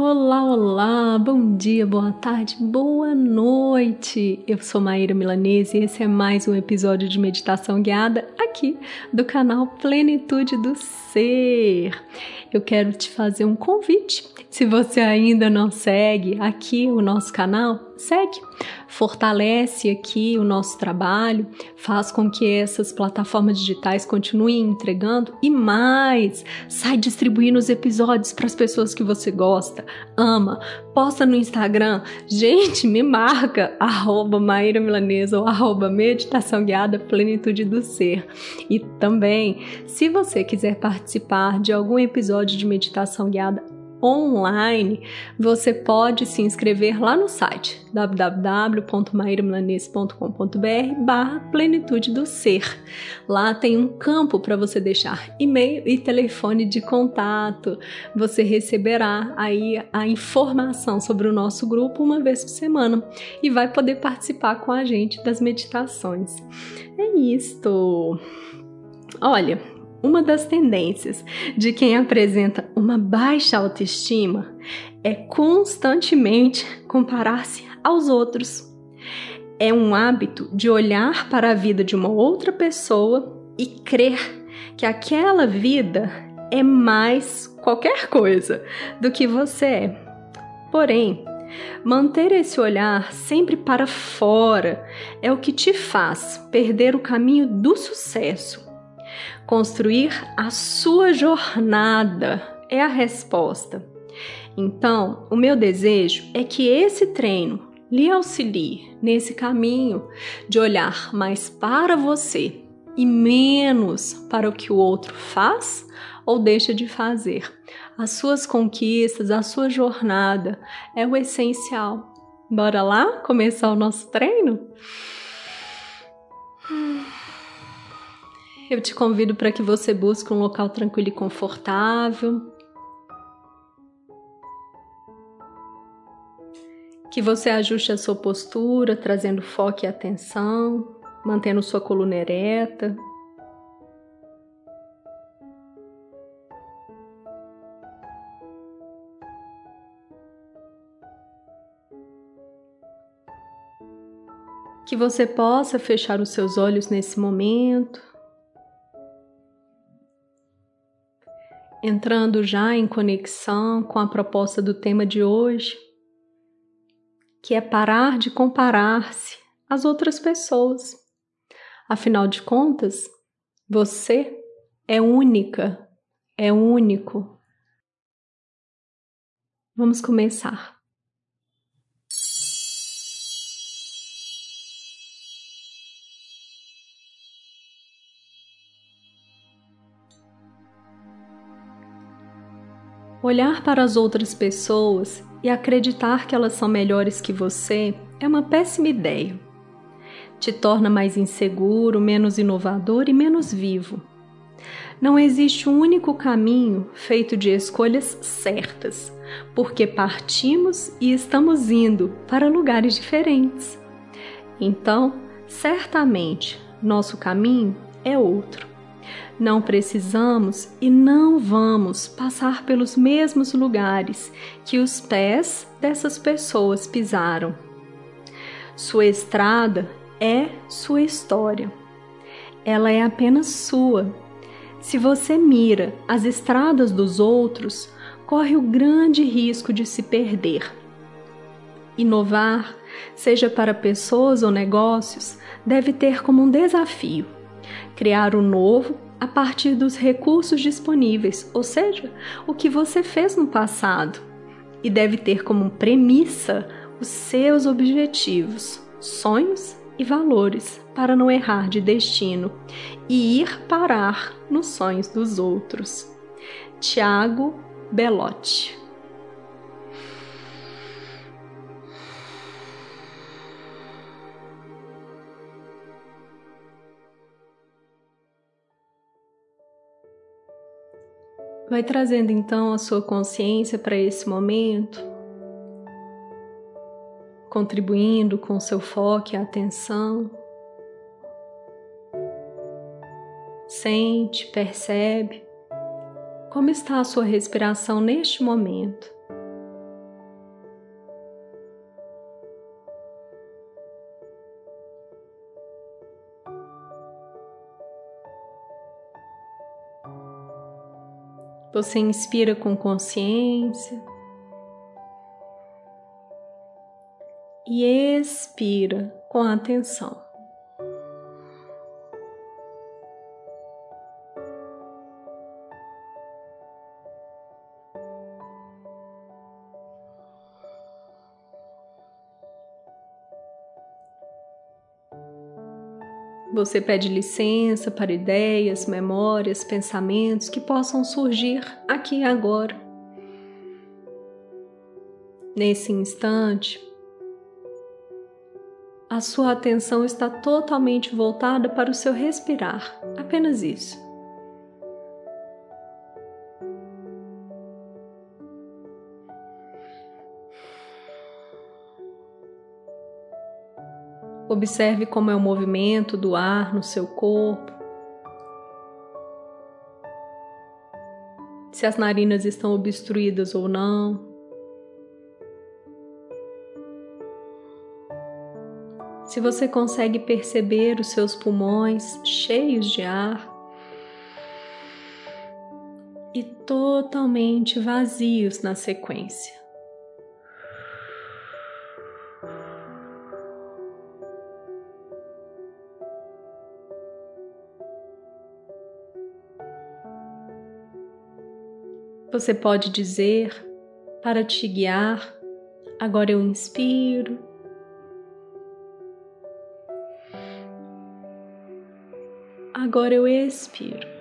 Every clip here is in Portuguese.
Olá, olá, bom dia, boa tarde, boa noite. Eu sou Maíra Milanese e esse é mais um episódio de meditação guiada aqui do canal Plenitude do Ser. Eu quero te fazer um convite. Se você ainda não segue aqui o nosso canal, segue fortalece aqui o nosso trabalho, faz com que essas plataformas digitais continuem entregando e mais, sai distribuindo os episódios para as pessoas que você gosta, ama, posta no Instagram, gente, me marca, arroba Maíra Milanesa ou arroba Meditação Guiada Plenitude do Ser. E também, se você quiser participar de algum episódio de meditação guiada online, você pode se inscrever lá no site www.mairamlanese.com.br barra plenitude do ser. Lá tem um campo para você deixar e-mail e telefone de contato. Você receberá aí a informação sobre o nosso grupo uma vez por semana e vai poder participar com a gente das meditações. É isto. Olha, uma das tendências de quem apresenta uma baixa autoestima é constantemente comparar-se aos outros. É um hábito de olhar para a vida de uma outra pessoa e crer que aquela vida é mais qualquer coisa do que você é. Porém, manter esse olhar sempre para fora é o que te faz perder o caminho do sucesso Construir a sua jornada é a resposta. Então, o meu desejo é que esse treino lhe auxilie nesse caminho de olhar mais para você e menos para o que o outro faz ou deixa de fazer. As suas conquistas, a sua jornada é o essencial. Bora lá começar o nosso treino? Eu te convido para que você busque um local tranquilo e confortável. Que você ajuste a sua postura, trazendo foco e atenção, mantendo sua coluna ereta. Que você possa fechar os seus olhos nesse momento. Entrando já em conexão com a proposta do tema de hoje, que é parar de comparar-se às outras pessoas. Afinal de contas, você é única, é único. Vamos começar. Olhar para as outras pessoas e acreditar que elas são melhores que você é uma péssima ideia. Te torna mais inseguro, menos inovador e menos vivo. Não existe um único caminho feito de escolhas certas, porque partimos e estamos indo para lugares diferentes. Então, certamente, nosso caminho é outro. Não precisamos e não vamos passar pelos mesmos lugares que os pés dessas pessoas pisaram. Sua estrada é sua história. Ela é apenas sua. Se você mira as estradas dos outros, corre o grande risco de se perder. Inovar, seja para pessoas ou negócios, deve ter como um desafio criar o novo a partir dos recursos disponíveis, ou seja, o que você fez no passado, e deve ter como premissa os seus objetivos, sonhos e valores para não errar de destino e ir parar nos sonhos dos outros. Tiago Belotti Vai trazendo então a sua consciência para esse momento, contribuindo com seu foco e atenção. Sente, percebe como está a sua respiração neste momento. Você inspira com consciência e expira com atenção. Você pede licença para ideias, memórias, pensamentos que possam surgir aqui e agora. Nesse instante, a sua atenção está totalmente voltada para o seu respirar, apenas isso. Observe como é o movimento do ar no seu corpo. Se as narinas estão obstruídas ou não. Se você consegue perceber os seus pulmões cheios de ar e totalmente vazios na sequência. Você pode dizer para te guiar: agora eu inspiro. Agora eu expiro.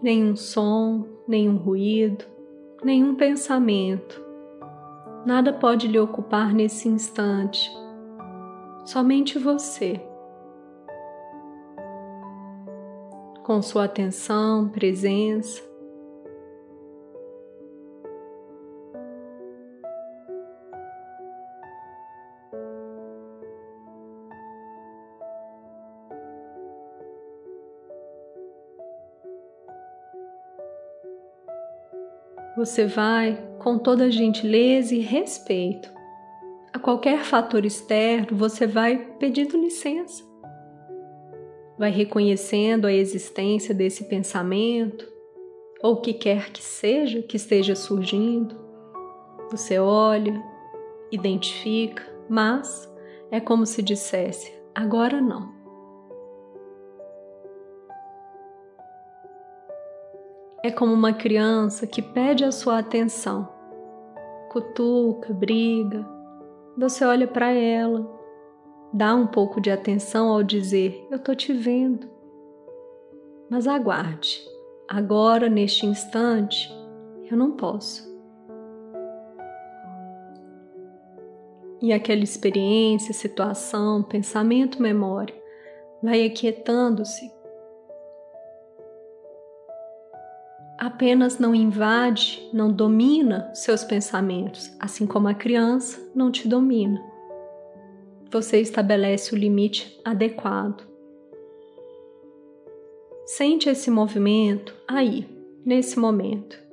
nenhum som, nenhum ruído, nenhum pensamento. Nada pode lhe ocupar nesse instante, somente você. Com sua atenção, presença, você vai, com toda gentileza e respeito, a qualquer fator externo, você vai pedindo licença. Vai reconhecendo a existência desse pensamento, ou o que quer que seja que esteja surgindo. Você olha, identifica, mas é como se dissesse: agora não. É como uma criança que pede a sua atenção. Cutuca, briga. Você olha para ela, dá um pouco de atenção ao dizer: Eu tô te vendo. Mas aguarde. Agora, neste instante, eu não posso. E aquela experiência, situação, pensamento, memória vai aquietando-se apenas não invade, não domina seus pensamentos, assim como a criança não te domina. Você estabelece o limite adequado. Sente esse movimento aí, nesse momento.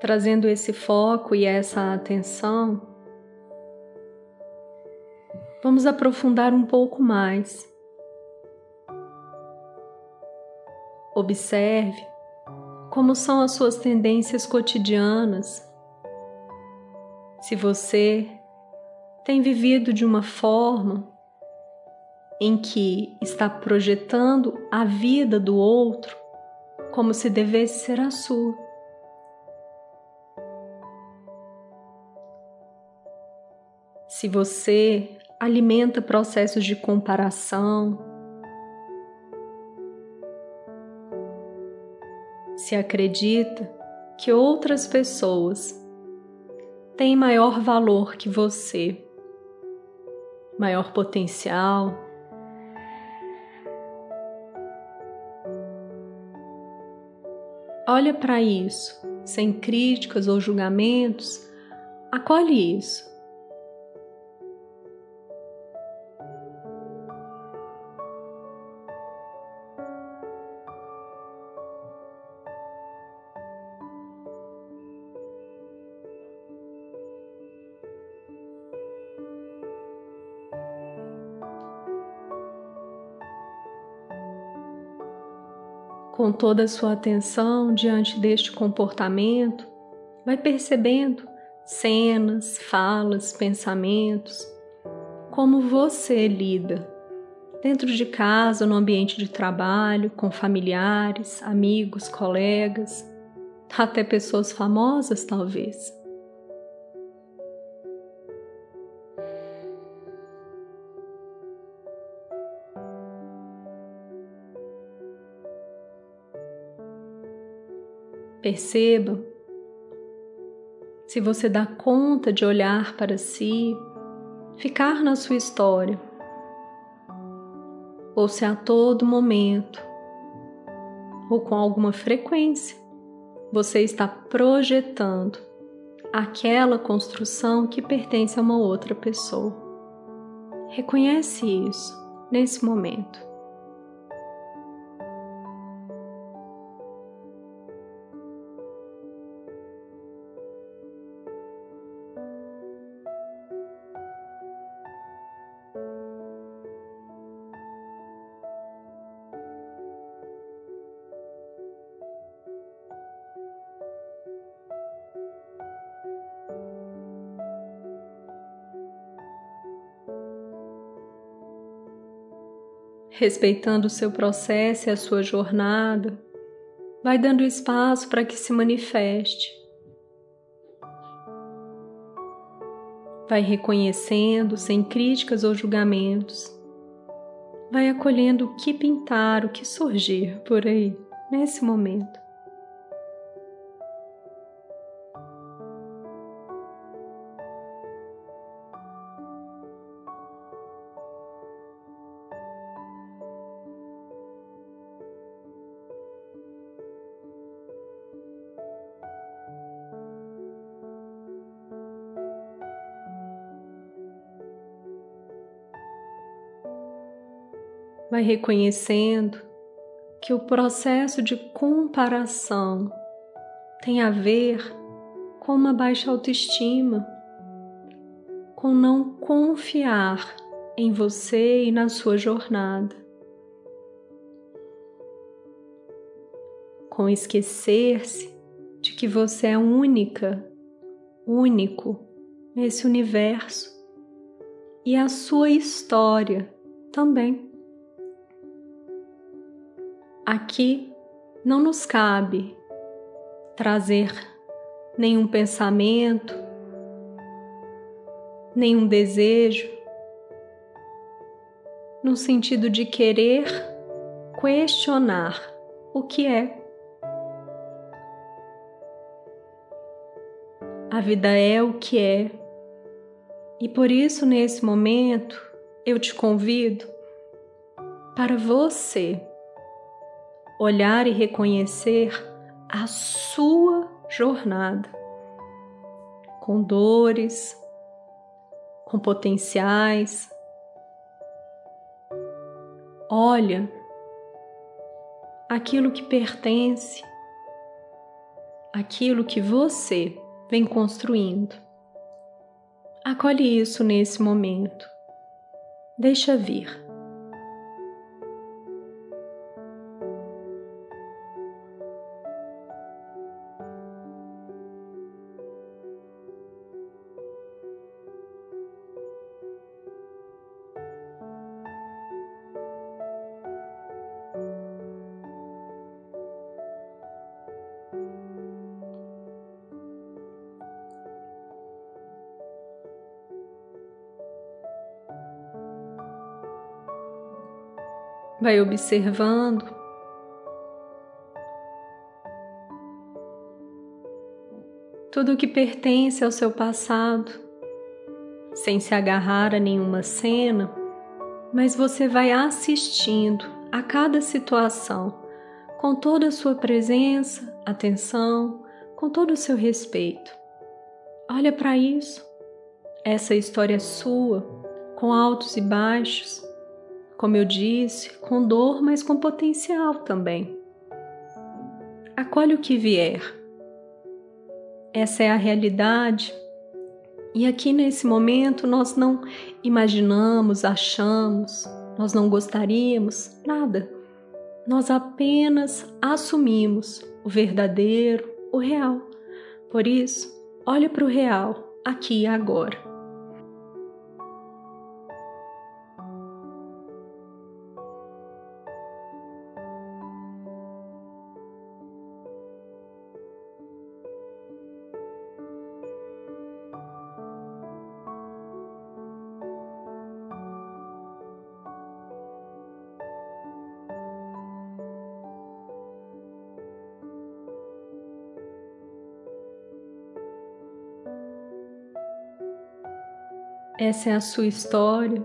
Trazendo esse foco e essa atenção, vamos aprofundar um pouco mais. Observe como são as suas tendências cotidianas. Se você tem vivido de uma forma em que está projetando a vida do outro como se devesse ser a sua. Se você alimenta processos de comparação, se acredita que outras pessoas tem maior valor que você, maior potencial. Olha para isso, sem críticas ou julgamentos, acolhe isso. Com toda a sua atenção diante deste comportamento, vai percebendo cenas, falas, pensamentos, como você lida dentro de casa, no ambiente de trabalho, com familiares, amigos, colegas, até pessoas famosas, talvez. Perceba se você dá conta de olhar para si, ficar na sua história, ou se a todo momento, ou com alguma frequência, você está projetando aquela construção que pertence a uma outra pessoa. Reconhece isso nesse momento. Respeitando o seu processo e a sua jornada, vai dando espaço para que se manifeste. Vai reconhecendo sem críticas ou julgamentos. Vai acolhendo o que pintar, o que surgir por aí, nesse momento. Vai reconhecendo que o processo de comparação tem a ver com uma baixa autoestima, com não confiar em você e na sua jornada, com esquecer-se de que você é única, único nesse universo e a sua história também. Aqui não nos cabe trazer nenhum pensamento, nenhum desejo, no sentido de querer questionar o que é. A vida é o que é, e por isso, nesse momento, eu te convido para você olhar e reconhecer a sua jornada, com dores, com potenciais. Olha aquilo que pertence, aquilo que você vem construindo. Acolhe isso nesse momento. Deixa vir. Vai observando. tudo o que pertence ao seu passado, sem se agarrar a nenhuma cena, mas você vai assistindo a cada situação com toda a sua presença, atenção, com todo o seu respeito. Olha para isso. Essa história é sua, com altos e baixos, como eu disse, com dor, mas com potencial também. Acolhe o que vier. Essa é a realidade. E aqui nesse momento nós não imaginamos, achamos, nós não gostaríamos, nada. Nós apenas assumimos o verdadeiro, o real. Por isso, olhe para o real, aqui e agora. Essa é a sua história.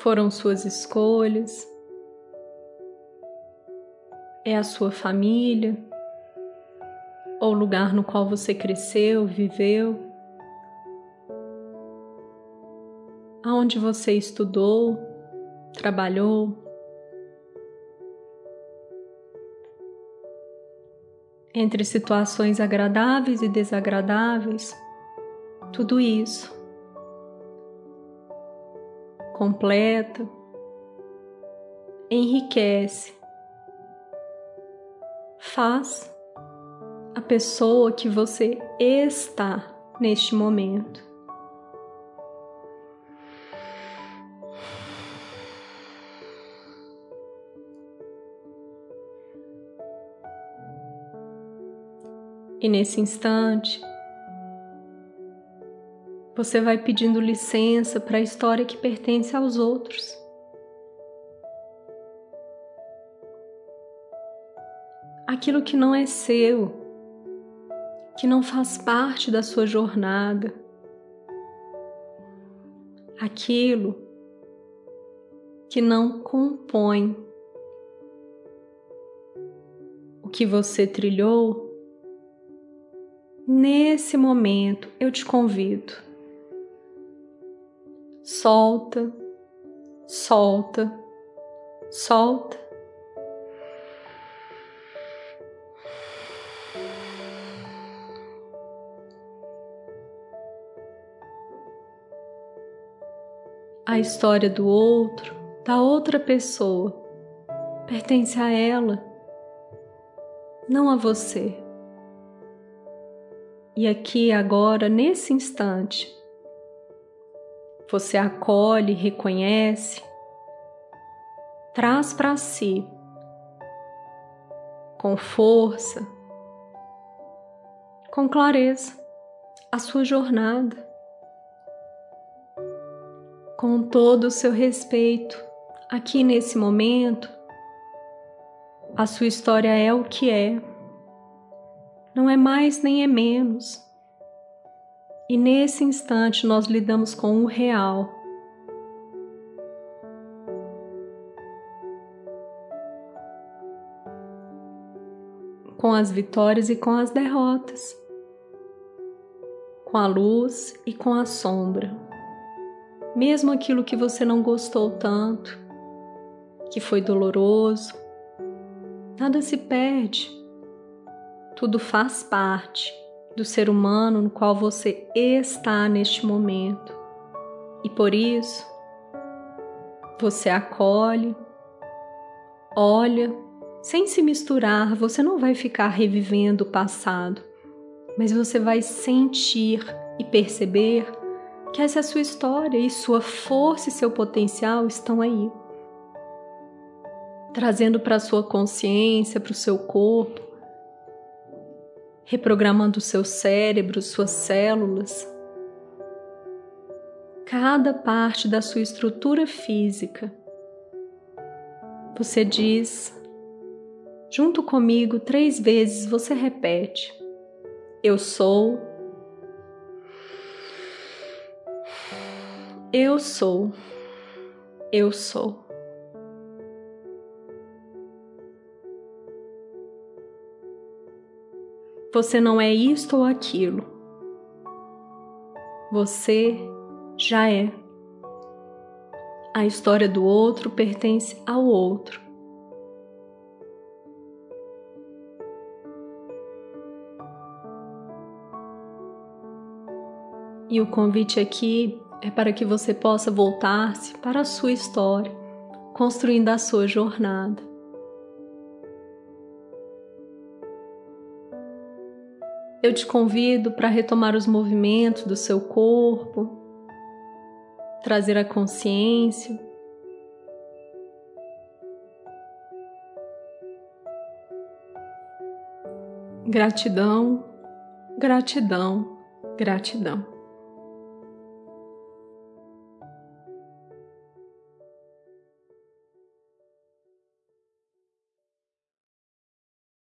Foram suas escolhas. É a sua família, ou lugar no qual você cresceu, viveu. Aonde você estudou, trabalhou. Entre situações agradáveis e desagradáveis, tudo isso. Completa, enriquece, faz a pessoa que você está neste momento. E nesse instante, você vai pedindo licença para a história que pertence aos outros. Aquilo que não é seu, que não faz parte da sua jornada, aquilo que não compõe o que você trilhou, nesse momento eu te convido solta, solta, solta. A história do outro, da outra pessoa, pertence a ela, não a você. E aqui, agora, nesse instante, você acolhe, reconhece, traz para si com força, com clareza a sua jornada, com todo o seu respeito. Aqui nesse momento, a sua história é o que é, não é mais nem é menos. E nesse instante nós lidamos com o real. Com as vitórias e com as derrotas, com a luz e com a sombra. Mesmo aquilo que você não gostou tanto, que foi doloroso, nada se perde, tudo faz parte do ser humano no qual você está neste momento. E por isso, você acolhe, olha, sem se misturar, você não vai ficar revivendo o passado, mas você vai sentir e perceber que essa é a sua história e sua força e seu potencial estão aí. Trazendo para a sua consciência, para o seu corpo, reprogramando seu cérebro, suas células, cada parte da sua estrutura física. Você diz, junto comigo, três vezes, você repete: Eu sou. Eu sou. Eu sou. Você não é isto ou aquilo. Você já é. A história do outro pertence ao outro. E o convite aqui é para que você possa voltar-se para a sua história, construindo a sua jornada. Eu te convido para retomar os movimentos do seu corpo, trazer a consciência. Gratidão, gratidão, gratidão.